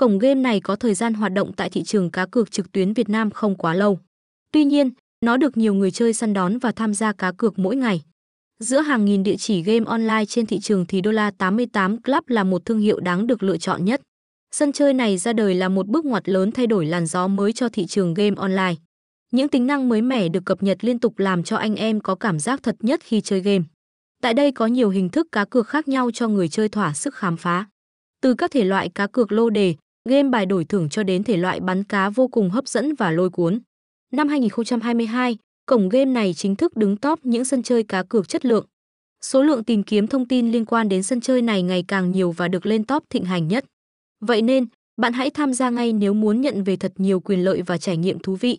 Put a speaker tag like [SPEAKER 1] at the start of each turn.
[SPEAKER 1] Cổng game này có thời gian hoạt động tại thị trường cá cược trực tuyến Việt Nam không quá lâu. Tuy nhiên, nó được nhiều người chơi săn đón và tham gia cá cược mỗi ngày. Giữa hàng nghìn địa chỉ game online trên thị trường thì Đô la 88 Club là một thương hiệu đáng được lựa chọn nhất. Sân chơi này ra đời là một bước ngoặt lớn thay đổi làn gió mới cho thị trường game online. Những tính năng mới mẻ được cập nhật liên tục làm cho anh em có cảm giác thật nhất khi chơi game. Tại đây có nhiều hình thức cá cược khác nhau cho người chơi thỏa sức khám phá. Từ các thể loại cá cược lô đề, game bài đổi thưởng cho đến thể loại bắn cá vô cùng hấp dẫn và lôi cuốn. Năm 2022, cổng game này chính thức đứng top những sân chơi cá cược chất lượng. Số lượng tìm kiếm thông tin liên quan đến sân chơi này ngày càng nhiều và được lên top thịnh hành nhất. Vậy nên, bạn hãy tham gia ngay nếu muốn nhận về thật nhiều quyền lợi và trải nghiệm thú vị.